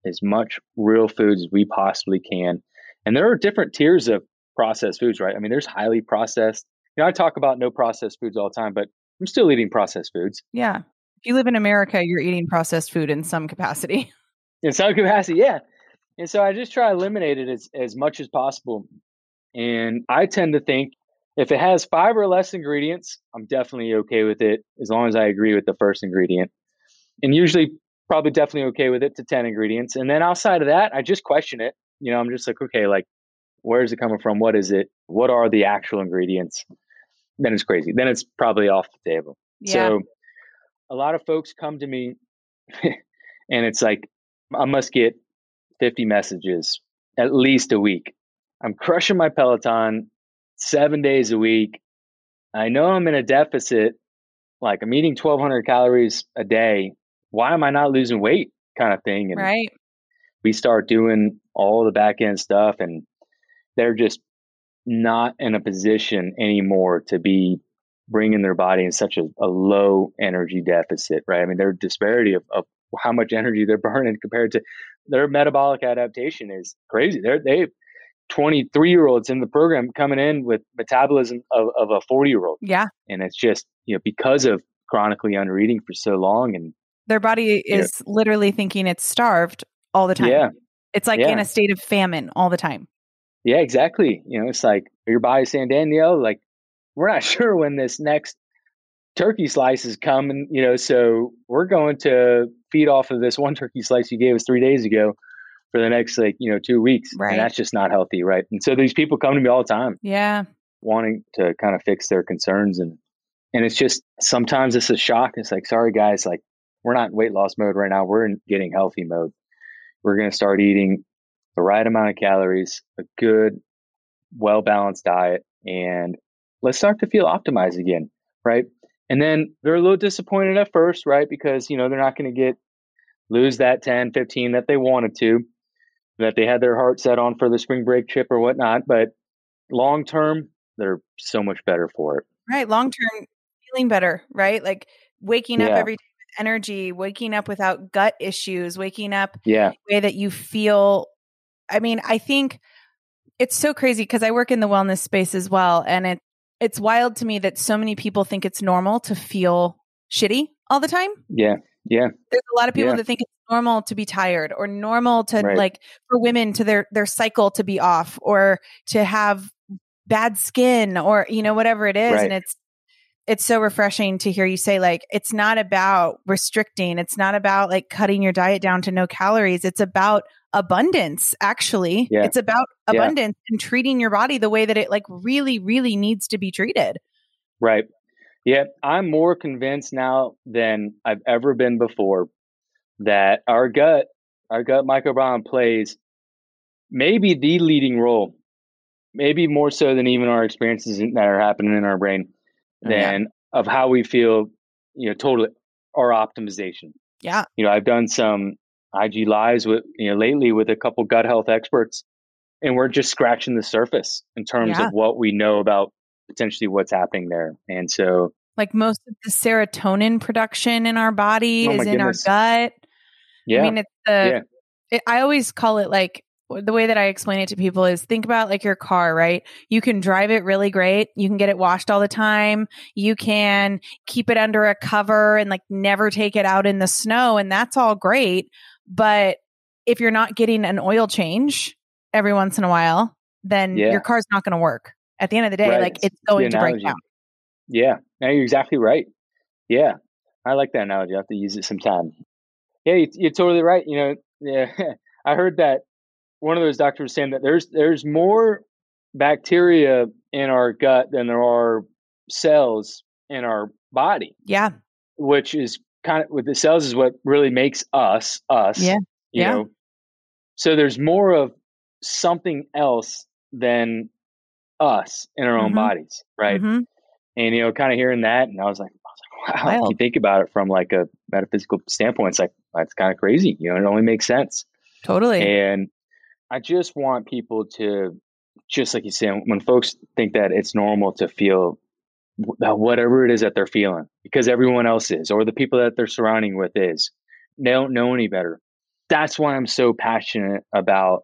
as much real foods as we possibly can and there are different tiers of processed foods right i mean there's highly processed you know i talk about no processed foods all the time but I'm still eating processed foods. Yeah. If you live in America, you're eating processed food in some capacity. [LAUGHS] In some capacity, yeah. And so I just try to eliminate it as, as much as possible. And I tend to think if it has five or less ingredients, I'm definitely okay with it as long as I agree with the first ingredient. And usually, probably definitely okay with it to 10 ingredients. And then outside of that, I just question it. You know, I'm just like, okay, like, where is it coming from? What is it? What are the actual ingredients? then it's crazy. Then it's probably off the table. Yeah. So a lot of folks come to me [LAUGHS] and it's like, I must get 50 messages at least a week. I'm crushing my Peloton seven days a week. I know I'm in a deficit. Like I'm eating 1200 calories a day. Why am I not losing weight kind of thing? And right. we start doing all the back end stuff and they're just not in a position anymore to be bringing their body in such a, a low energy deficit, right? I mean, their disparity of, of how much energy they're [LAUGHS] burning compared to their metabolic adaptation is crazy. They're, they 23 year olds in the program coming in with metabolism of, of a 40 year old. Yeah. And it's just, you know, because of chronically under eating for so long and their body is know, literally thinking it's starved all the time. Yeah. It's like yeah. in a state of famine all the time. Yeah, exactly. You know, it's like your body's saying, Danielle, like, we're not [LAUGHS] sure when this next turkey slice is coming, you know, so we're going to feed off of this one [LAUGHS] turkey slice you gave us three days ago for the next like, you know, two weeks. Right. And that's just not healthy, right? And so these people come to me all the time. Yeah. Wanting to kind of fix their concerns and and it's just sometimes it's a shock. It's like, sorry guys, like we're not in weight loss mode right now. We're in getting healthy mode. We're gonna start eating the right amount of calories, a good, well balanced diet, and let's start to feel optimized again, right? And then they're a little disappointed at first, right? Because, you know, they're not going to get lose that 10, 15 that they wanted to, that they had their heart set on for the spring break trip or whatnot. But long term, they're so much better for it. Right. Long term, feeling better, right? Like waking up every day with energy, waking up without gut issues, waking up yeah way that you feel. I mean, I think it's so crazy because I work in the wellness space as well. And it, it's wild to me that so many people think it's normal to feel shitty all the time. Yeah. Yeah. There's a lot of people Yeah. that think it's normal to be tired or normal to Right. like for women to their their cycle to be off or to have bad skin or you know whatever it is Right. and it's it's so refreshing to hear you say like it's not about restricting it's not about like cutting your diet down to no calories it's about abundance actually Yeah. it's about Yeah. abundance and treating your body the way that it like really really needs to be treated Right. Yeah, I'm more convinced now than I've ever been before that our gut, our gut microbiome plays maybe the leading role, maybe more so than even our experiences that are happening in our brain, Yeah. than of how we feel, you know, totally our optimization. yeah You know, I've done some IG lives with, you know, lately with a couple gut health experts, and we're just scratching the surface in terms Yeah. of what we know about potentially what's happening there. And so, like most of the serotonin production in our body Oh is in our gut yeah, I mean, it's the. Yeah. It, I always call it like the way that I explain it to people is think about like your car, right? You can drive it really great. You can get it washed all the time. You can keep it under a cover and like never take it out in the snow. And that's all great. But if you're not getting an oil change every once in a while, then Yeah. your car's not going to work. At the end of the day, Right. like it's going to break down. Yeah, no, you're exactly right. Yeah, I like that analogy. I have to use it sometime. Yeah, you, you're totally right. You know, yeah, [LAUGHS] I heard that one of those doctors saying that there's there's more bacteria in our gut than there are cells in our body, Yeah. which is kind of with the cells is what really makes us us. Yeah, You yeah. know, so there's more of something else than us in our own Mhm. bodies, right? Mhm. and you know kind of hearing that and i was like, I was like wow if you think about it from like a metaphysical standpoint it's like that's kind of crazy you know it only makes sense Totally. and i just want people to just like you said when folks think that it's normal to feel that whatever it is that they're feeling because everyone else is or the people that they're surrounding with is they don't know any better that's why i'm so passionate about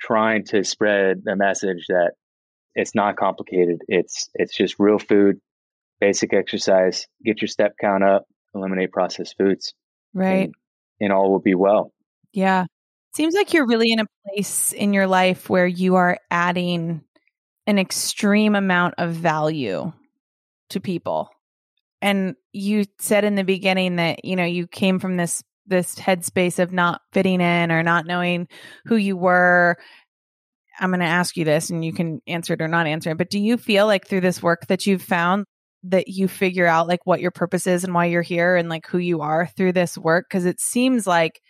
trying to spread the message that it's not complicated it's it's just real food basic exercise get your step count up eliminate processed foods right. and, and all will be well Yeah. Seems like you're really in a place in your life where you are adding an extreme amount of value to people. And you said in the beginning that, you know, you came from this this headspace of not fitting in or not knowing who you were. I'm going to ask you this and you can answer it or not answer it, but do you feel like through this work that you've found that you figure out like what your purpose is and why you're here and like who you are through this work because it seems like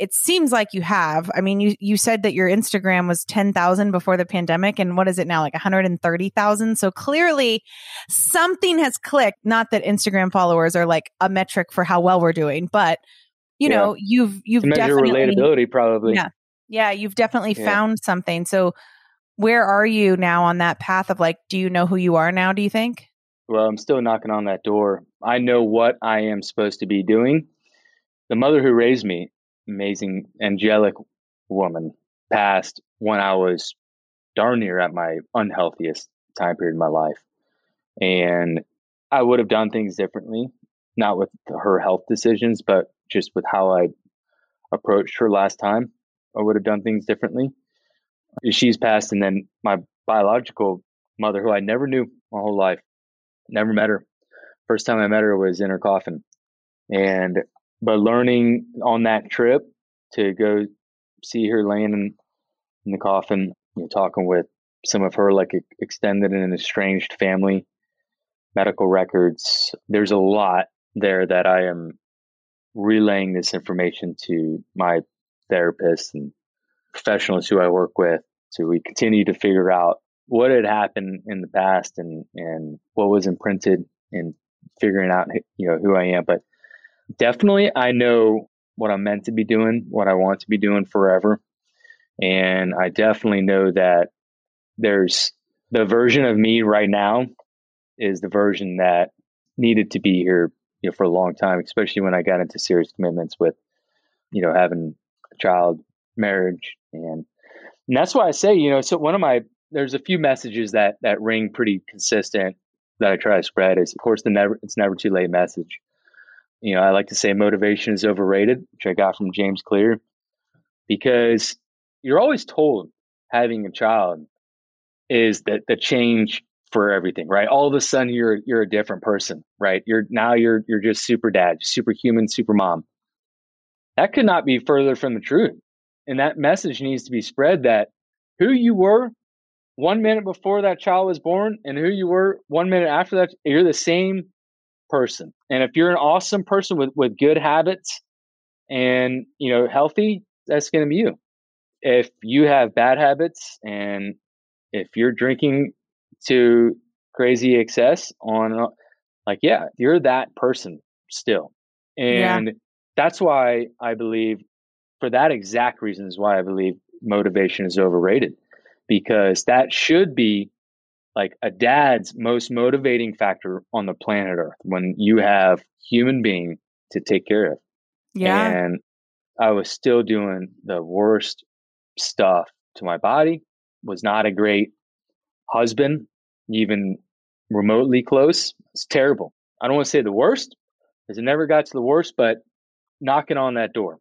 it seems like you have. I mean, you you said that your Instagram was 10,000 before the pandemic and what is it now like 130,000. So clearly something has clicked. Not that Instagram followers are like a metric for how well we're doing, but you Yeah. know, you've you've definitely relatability probably Yeah. yeah, you've definitely Yeah. found something. So where are you now on that path of like do you know who you are now, do you think? well i'm still knocking on that door i know what i am supposed to be doing the mother who raised me amazing angelic woman passed when i was darn near at my unhealthiest time period in my life. And i would have done things differently not with her health decisions but just with how i approached her last time i would have done things differently. She's passed and then my biological mother who i never knew my whole life never met her. First time i met her was in her coffin. And but learning on that trip to go see her laying in, in the coffin you know, talking with some of her like extended and estranged family medical records. There's a lot there that i am relaying this information to my therapists and professionals who i work with so we continue to figure out what had happened in the past and and what was imprinted and figuring out you know who I am. But definitely I know what I'm meant to be doing what I want to be doing forever and I definitely know that there's the version of me right now is the version that needed to be here you know, for a long time, especially when I got into serious commitments with, you know, having a child, marriage, and and that's why I say, you know, so one of my there's a few messages that that ring pretty consistent that I try to spread is, of course, the never it's never too late message. You know, I like to say motivation is overrated, which I got from James Clear, because you're always told having a child is that the change for everything, right? All of a sudden you're you're a different person, right? You're now you're you're just super dad, super human, super mom. That could not be further from the truth. And that message needs to be spread that who you were one minute before that child was born and who you were one minute after that, you're the same person. And if you're an awesome person with, with good habits and you know healthy, that's gonna be you. If you have bad habits and if you're drinking to crazy excess on uh, like yeah you're that person still and yeah. that's why i believe for that exact reason is why i believe motivation is overrated because that should be like a dad's most motivating factor on the planet earth when you have human being to take care of yeah and i was still doing the worst stuff to my body was not a great husband even remotely close, it's terrible. I don't want to say the worst, because it never got to the worst, but knocking on that door.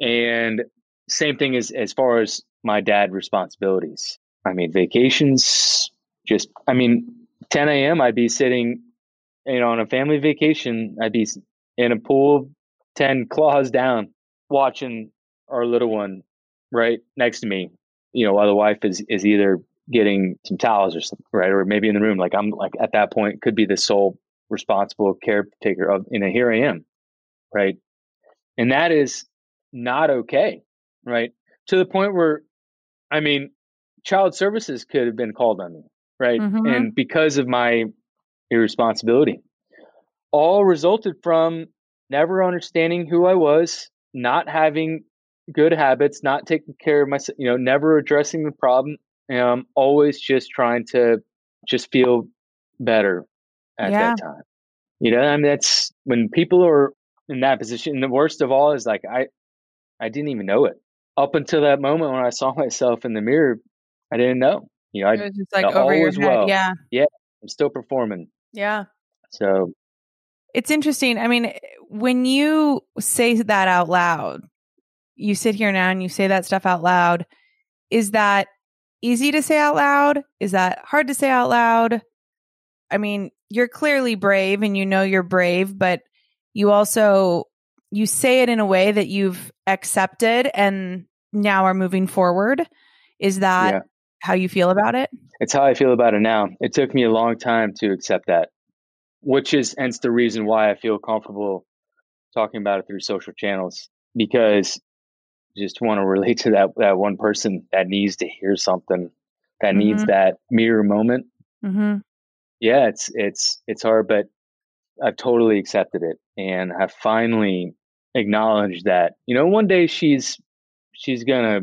And same thing as as far as my dad responsibilities. I mean, vacations, just I mean, 10 a.m. I'd be sitting, you know, on a family vacation. I'd be in a pool, 10 claws down, watching our little one right next to me. You know, while the wife is is either getting some towels or something, right? Or maybe in the room, like I'm like at that point could be the sole responsible caretaker of, you know, here I am, right? And that is not okay, right? To the point where, I mean, child services could have been called on me, right? Mm-hmm. And because of my irresponsibility, all resulted from never understanding who I was, not having good habits, not taking care of myself, you know, never addressing the problem, I'm always just trying to just feel better at yeah. that time. You know, I mean, that's when people are in that position. The worst of all is like I, I didn't even know it up until that moment when I saw [LAUGHS] myself in the mirror. I didn't know. You know, I was just like over your head. Well. Yeah, yeah. I'm still performing. Yeah. So it's interesting. I mean, when you say that out loud, you sit here now and you say that stuff out loud. Is that easy to say out loud? Is that hard to say out loud? I mean, you're clearly brave and you know you're brave, but you also you say it in a way that you've accepted and now are moving forward. Is that yeah. How you feel about it? It's how I feel about it now. It took me a long time to accept that, which is hence the reason why I feel comfortable talking about it through social channels because just want to relate to that that one person that needs to hear something that mm-hmm. needs that mirror moment. Mm-hmm. Yeah, it's it's it's hard, but I've totally accepted it, and have finally acknowledged that you know one day she's she's gonna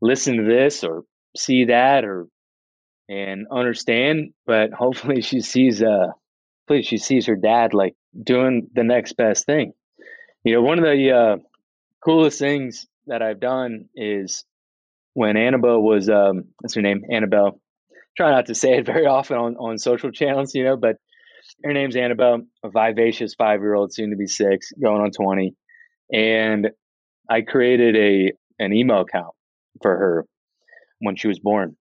listen to this or see that or and understand, but hopefully [LAUGHS] she sees uh hopefully she sees her dad like doing the next best thing. You know, one of the uh, coolest things that I've done is when Annabelle was um what's her name? Annabelle. Try not to say it [LAUGHS] very often on, on social channels, you know, but her name's Annabelle, a vivacious five year old, soon to be six, going on twenty. And I created a an email account for her when she was born.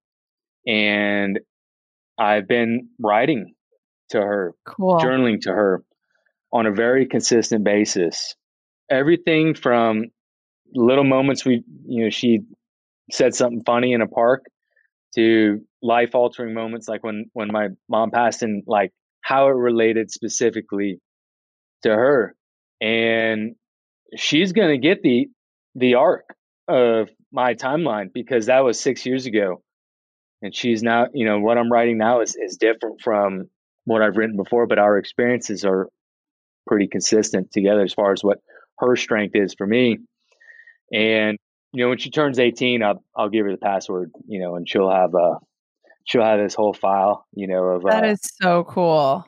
And I've been writing to her, cool. journaling to her on a very consistent basis. Everything from little moments we you know she said something funny in a park to life altering moments like when when my mom passed and like how it related specifically to her and she's going to get the the arc of my timeline because that was 6 years ago and she's now you know what I'm writing now is is different from what I've written before but our experiences are pretty consistent together as far as what her strength is for me and you know, when she turns 18, I'll, I'll give her the password, you know, and she'll have a, she'll have this whole file, you know, of that uh, is so cool.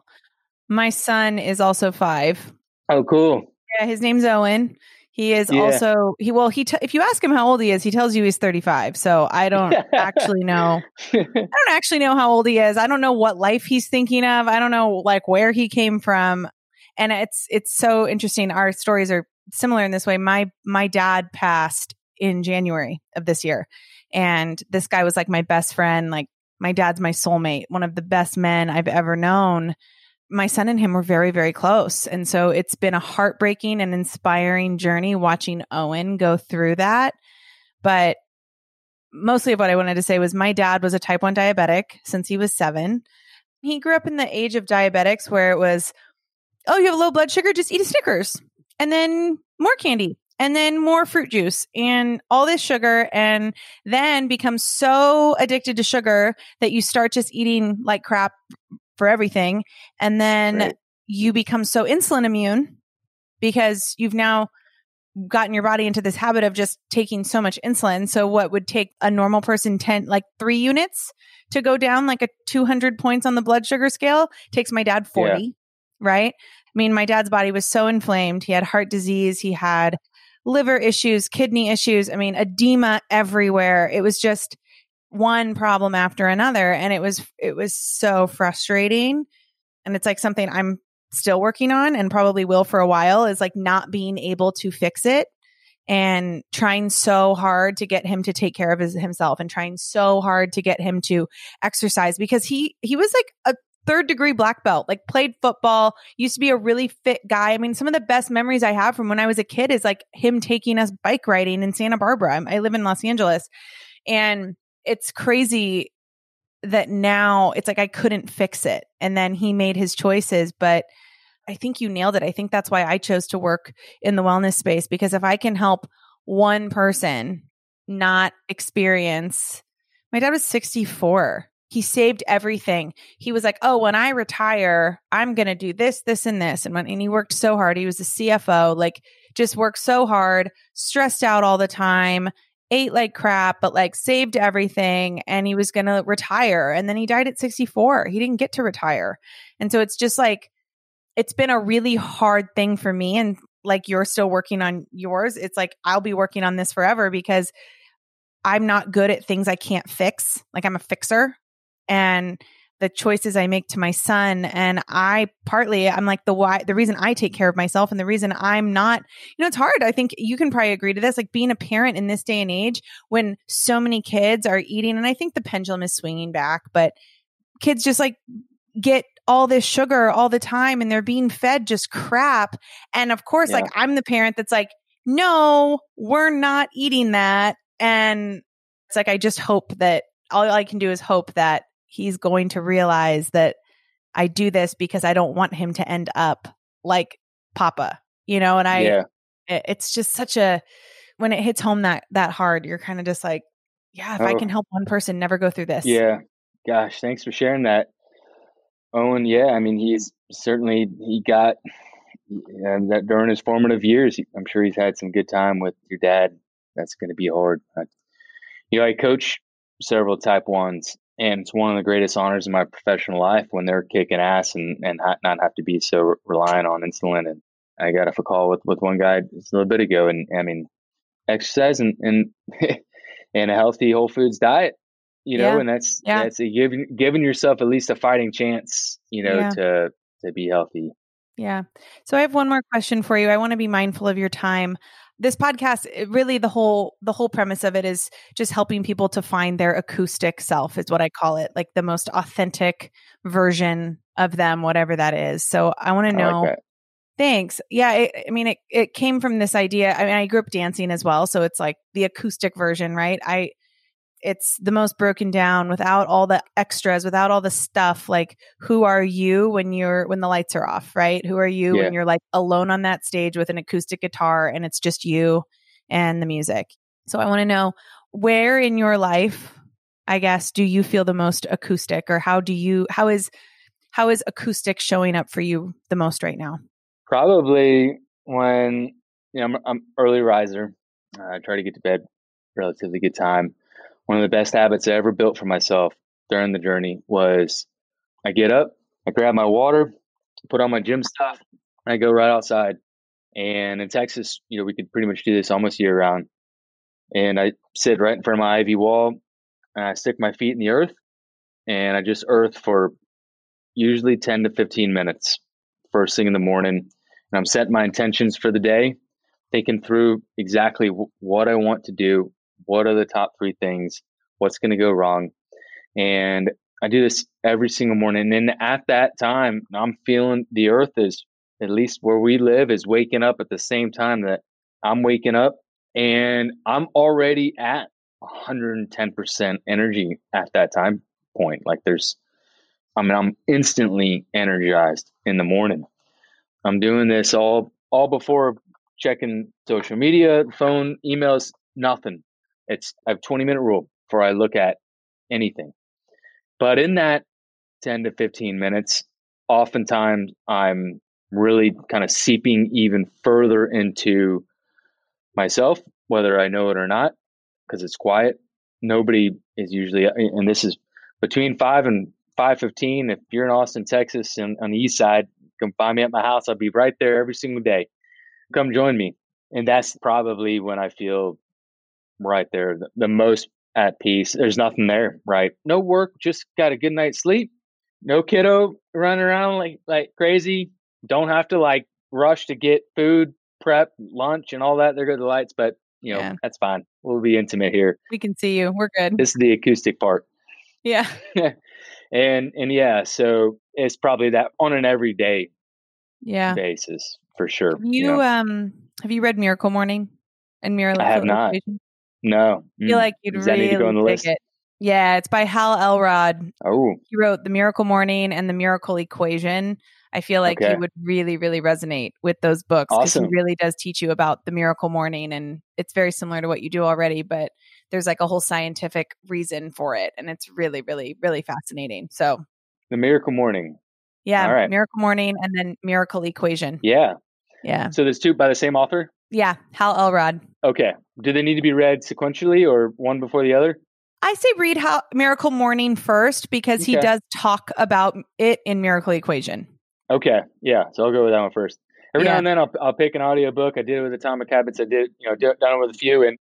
My son is also five. Oh, cool. Yeah, his name's Owen. He is yeah. also he. Well, he t- if you ask him how old he is, he tells you he's thirty five. So I don't [LAUGHS] actually know. I don't actually know how old he is. I don't know what life he's thinking of. I don't know like where he came from. And it's it's so interesting. Our stories are similar in this way. My my dad passed in January of this year, and this guy was like my best friend. Like my dad's my soulmate, one of the best men I've ever known my son and him were very, very close. And so it's been a heartbreaking and inspiring journey watching Owen go through that. But mostly of what I wanted to say was my dad was a type 1 diabetic since he was seven. He grew up in the age of diabetics where it was, oh, you have low blood sugar, just eat a Snickers and then more candy and then more fruit juice and all this sugar and then become so addicted to sugar that you start just eating like crap for everything. And then right. you become so insulin immune because you've now gotten your body into this habit of just taking so much insulin. So what would take a normal person 10 like 3 units to go down like a 200 points on the blood sugar scale takes my dad 40, yeah. right? I mean, my dad's body was so inflamed. He had heart disease, he had liver issues, kidney issues, I mean, edema everywhere. It was just one problem after another and it was it was so frustrating. And it's like something i'm still working on and probably will for a while is like not being able to fix it and trying so hard to get him to take care of his, himself and trying so hard to get him to exercise because he he was like a third degree black belt like played football used to be a really fit guy. I mean some of the best memories i have from when i was a kid is like him taking us bike riding in santa barbara. I live in los angeles. And it's crazy that now it's like I couldn't fix it. And then he made his choices, but I think you nailed it. I think that's why I chose to work in the wellness space because if I can help one person not experience, my dad was 64. He saved everything. He was like, "Oh, when I retire, I'm going to do this, this and this." And when and he worked so hard. He was a CFO, like just worked so hard, stressed out all the time, ate like crap, but like saved everything and he was going to retire. And then he died at 64. He didn't get to retire. And so it's just like, it's been a really hard thing for me. And like you're still working on yours, it's like I'll be working on this forever because I'm not good at things I can't fix. Like I'm a fixer. And the choices I make to my son. And I partly, I'm like the why, the reason I take care of myself and the reason I'm not, you know, it's hard. I think you can probably agree to this, like being a parent in this day and age when so many kids are eating, and I think the pendulum is swinging back, but kids just like get all this sugar all the time and they're being fed just crap. And of course, yeah. like I'm the parent that's like, no, we're not eating that. And it's like, I just hope that all I can do is hope that he's going to realize that I do this because I don't want him to end up like Papa, you know, and I, yeah. it's just such a, when it hits home that, that hard, you're kind of just like, yeah, if oh. I can help one person never go through this. Yeah. Gosh, thanks for sharing that. Owen, yeah, I mean, he's certainly, he got and that during his formative years, I'm sure he's had some good time with your dad. That's going to be hard. You know, I coach several type ones and it's one of the greatest honors in my professional life when they're kicking ass and and not have to be so reliant on insulin. And I got off a call with with one guy just a little bit ago, and I mean, exercise and and [LAUGHS] and a healthy whole foods diet, you know, yeah. and that's yeah. that's a giving giving yourself at least a fighting chance, you know, yeah. to to be healthy. Yeah. So I have one more question for you. I want to be mindful of your time this podcast really the whole the whole premise of it is just helping people to find their acoustic self is what i call it like the most authentic version of them whatever that is. So i want to know like thanks. Yeah it, i mean it, it came from this idea. I mean i grew up dancing as well so it's like the acoustic version right? I it's the most broken down without all the extras without all the stuff like who are you when you're when the lights are off right? Who are you yeah. when you're like alone on that stage with an acoustic guitar and it's just you and the music. So i want to know where in your life i guess do you feel the most acoustic or how do you how is how is acoustic showing up for you the most right now? Probably when you know i'm, I'm early riser. Uh, i try to get to bed relatively good time one of the best habits I ever built for myself during the journey was I get up, I grab my water, put on my gym stuff, and I go right outside. And in Texas, you know, we could pretty much do this almost year round. And I sit right in front of my ivy wall, and I stick my feet in the earth, and I just earth for usually 10 to 15 minutes first thing in the morning. And I'm setting my intentions for the day, thinking through exactly what I want to do, what are the top three things, what's going to go wrong. And I do this every single morning. And then at that time, I'm feeling the earth is, at least where we live, is waking up at the same time that I'm waking up. And I'm already at 110% energy at that time point. Like there's, I mean, I'm instantly energized in the morning. I'm doing this all all before checking social media, phone, emails, nothing. It's I have 20 minute rule before I look at anything. But in that 10 to 15 minutes, oftentimes I'm really kind of seeping even further into myself, whether I know it or not, because it's quiet. Nobody is usually, and this is between five and five fifteen. If you're in Austin, Texas, and on the east side, come find me at my house. I'll be right there every single day. Come join me, and that's probably when I feel right there the, the most at peace. There's nothing there, right? No work, just got a good night's sleep. No kiddo running around like like crazy. Don't have to like rush to get food, prep, lunch, and all that. There go the lights, but you know yeah. that's fine. We'll be intimate here. We can see you. We're good. This is the acoustic part. Yeah. [LAUGHS] and and yeah, so it's probably that on an everyday yeah basis for sure. Have you, you know? um have you read Miracle Morning and Miracle? I have not. No. I feel mm. like you'd Does really go on the list? it. Yeah, it's by Hal Elrod. Oh. He wrote The Miracle Morning and The Miracle Equation. I feel like okay. you would really, really resonate with those books because awesome. he really does teach you about the miracle morning, and it's very similar to what you do already, but there's like a whole scientific reason for it, and it's really, really, really fascinating. So, the miracle morning. Yeah, All right. miracle morning, and then miracle equation. Yeah, yeah. So there's two by the same author. Yeah, Hal Elrod. Okay. Do they need to be read sequentially or one before the other? I say read how Miracle Morning first because okay. he does talk about it in Miracle Equation. Okay. Yeah. So I'll go with that one first. Every yeah. now and then I'll, I'll pick an audiobook. I did it with Atomic Habits. I did, you know, done it with a few and,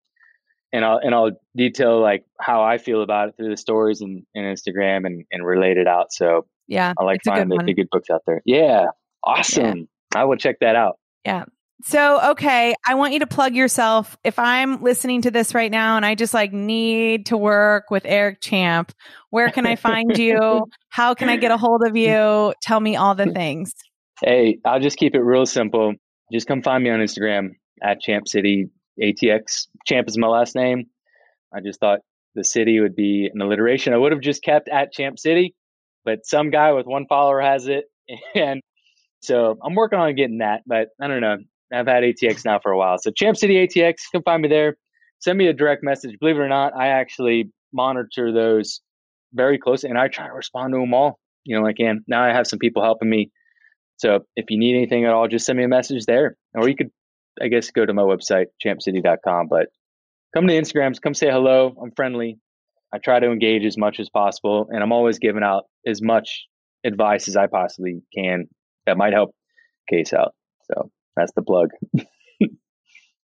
and I'll, and I'll detail like how I feel about it through the stories and, and Instagram and, and relate it out. So yeah, I like finding the, the, good books out there. Yeah. Awesome. Yeah. I will check that out. Yeah. So, okay, I want you to plug yourself. If I'm listening to this right now and I just like need to work with Eric Champ, where can I find [LAUGHS] you? How can I get a hold of you? Tell me all the things. Hey, I'll just keep it real simple. Just come find me on Instagram at Champ City ATX. Champ is my last name. I just thought the city would be an alliteration. I would have just kept at Champ City, but some guy with one follower has it. [LAUGHS] And so I'm working on getting that, but I don't know. I've had ATX now for a while. So Champ City ATX, come find me there. Send me a direct message. Believe it or not, I actually monitor those very closely and I try to respond to them all, you know, I can. Now I have some people helping me. So if you need anything at all, just send me a message there. Or you could, I guess, go to my website, champcity.com. But come to Instagrams, come say hello. I'm friendly. I try to engage as much as possible. And I'm always giving out as much advice as I possibly can that might help case out. So that's the plug. [LAUGHS]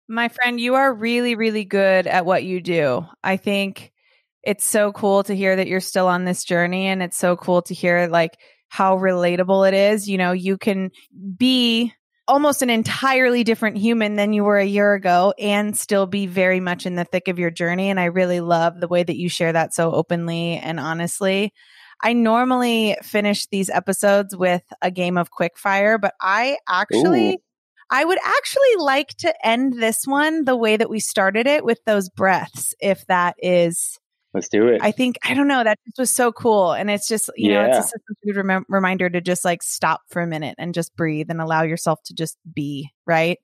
My friend, you are really, really good at what you do. I think it's so cool to hear that you're still on this journey and it's so cool to hear like how relatable it is. You know, you can be almost an entirely different human than you were a year ago and still be very much in the thick of your journey. And I really love the way that you share that so openly and honestly. I normally finish these episodes with a game of quickfire, but I actually Ooh. I would actually like to end this one the way that we started it with those breaths, if that is. Let's do it. I think, I don't know, that just was so cool. And it's just, you yeah. know, it's a good rem- reminder to just like stop for a minute and just breathe and allow yourself to just be, right?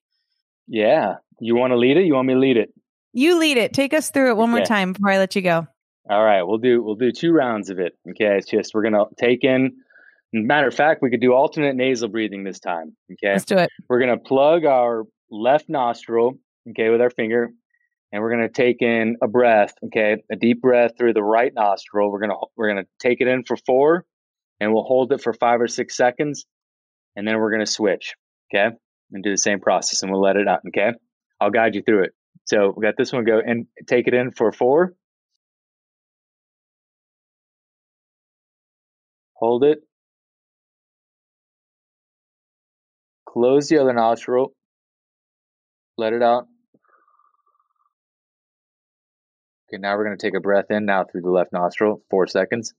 Yeah. You want to lead it? You want me to lead it? You lead it. Take us through it one okay. more time before I let you go. All right, we'll do we'll do two rounds of it. Okay, it's just we're gonna take in Matter of fact, we could do alternate nasal breathing this time. Okay. Let's do it. We're going to plug our left nostril, okay, with our finger, and we're going to take in a breath, okay, a deep breath through the right nostril. We're going to we're going to take it in for 4 and we'll hold it for 5 or 6 seconds and then we're going to switch. Okay. And do the same process and we'll let it out. Okay. I'll guide you through it. So we got this one go and take it in for four. Hold it. Close the other nostril. Let it out. Okay, now we're going to take a breath in now through the left nostril, four seconds.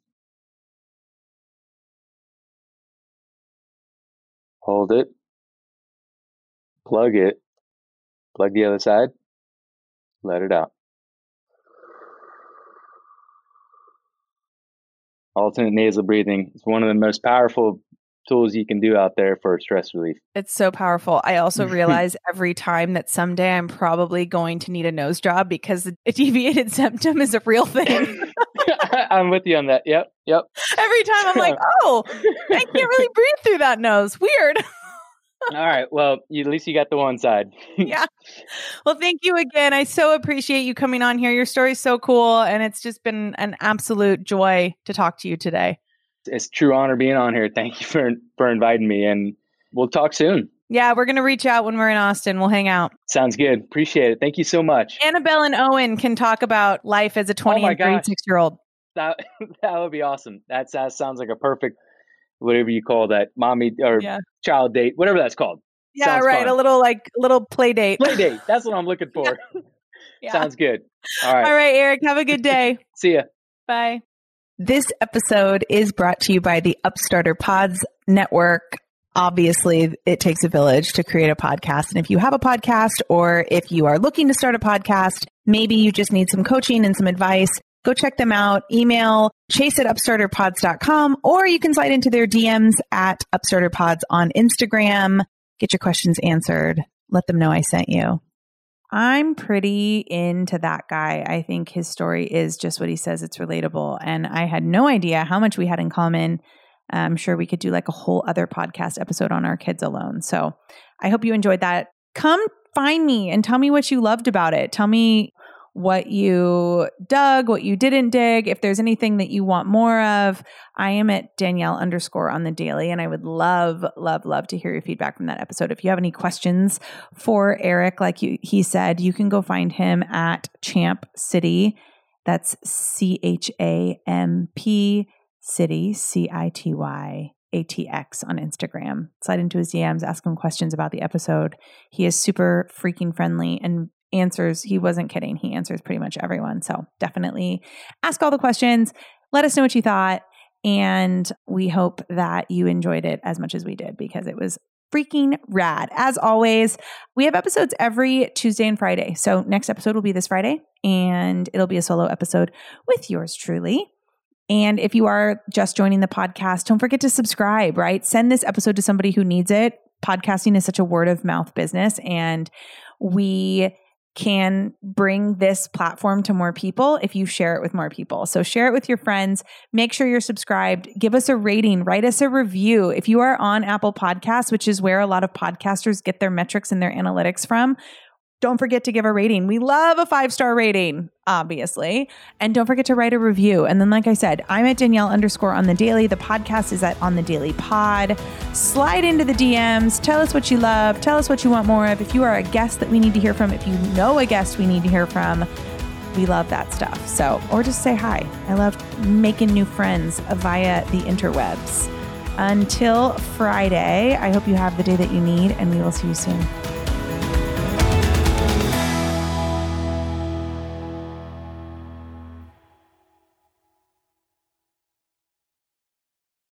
Hold it. Plug it. Plug the other side. Let it out. Alternate nasal breathing is one of the most powerful tools you can do out there for stress relief. It's so powerful. I also [LAUGHS] realize every time that someday I'm probably going to need a nose job because a [LAUGHS] deviated septum is a real thing. [LAUGHS] I'm with you on that. Yep. Yep. Every time I'm like, oh, I can't really breathe through that nose. Weird. All right. Well, you, at least you got the one side. yeah. Well, thank you again. I so appreciate you coming on here. Your story's so cool. And it's just been an absolute joy to talk to you today. It's true honor being on here. Thank you for, for inviting me. And we'll talk soon. Yeah, we're going to reach out when we're in Austin. We'll hang out. Sounds good. Appreciate it. Thank you so much. Annabelle and Owen can talk about life as a 20 oh and 36 year old. That, [LAUGHS] that would be awesome. That, that sounds like a perfect whatever you call that, mommy or yeah. child date, whatever that's called. Yeah, Sounds right. Fun. A little like a little play date. Play date. That's what I'm looking [LAUGHS] for. [LAUGHS] yeah. Sounds good. All right. All right, Eric. Have a good day. See ya. Bye. This episode is brought to you by the Upstarter Pods Network. Obviously, it takes a village to create a podcast. And if you have a podcast or if you are looking to start a podcast, maybe you just need some coaching and some advice, Go check them out. Email chase at upstarterpods.com or you can slide into their DMs at upstarterpods on Instagram. Get your questions answered. Let them know I sent you. I'm pretty into that guy. I think his story is just what he says. It's relatable. And I had no idea how much we had in common. I'm sure we could do like a whole other podcast episode on our kids alone. So I hope you enjoyed that. Come find me and tell me what you loved about it. Tell me what you dug, what you didn't dig, if there's anything that you want more of. I am at Danielle underscore on the daily, and I would love, love, love to hear your feedback from that episode. If you have any questions for Eric, like you, he said, you can go find him at Champ City. That's C H A M P City, C I T Y. ATX on Instagram. Slide into his DMs, ask him questions about the episode. He is super freaking friendly and answers. He wasn't kidding. He answers pretty much everyone. So definitely ask all the questions. Let us know what you thought. And we hope that you enjoyed it as much as we did because it was freaking rad. As always, we have episodes every Tuesday and Friday. So next episode will be this Friday and it'll be a solo episode with yours truly. And if you are just joining the podcast, don't forget to subscribe, right? Send this episode to somebody who needs it. Podcasting is such a word of mouth business and we can bring this platform to more people if you share it with more people. So share it with your friends. Make sure you're subscribed. Give us a rating. Write us a review. If you are on Apple Podcasts, which is where a lot of podcasters get their metrics and their analytics from, don't forget to give a rating. We love a five star rating, obviously. And don't forget to write a review. And then, like I said, I'm at Danielle underscore on the daily. The podcast is at on the daily pod. Slide into the DMs. Tell us what you love. Tell us what you want more of. If you are a guest that we need to hear from, if you know a guest we need to hear from, we love that stuff. So, or just say hi. I love making new friends via the interwebs. Until Friday, I hope you have the day that you need, and we will see you soon.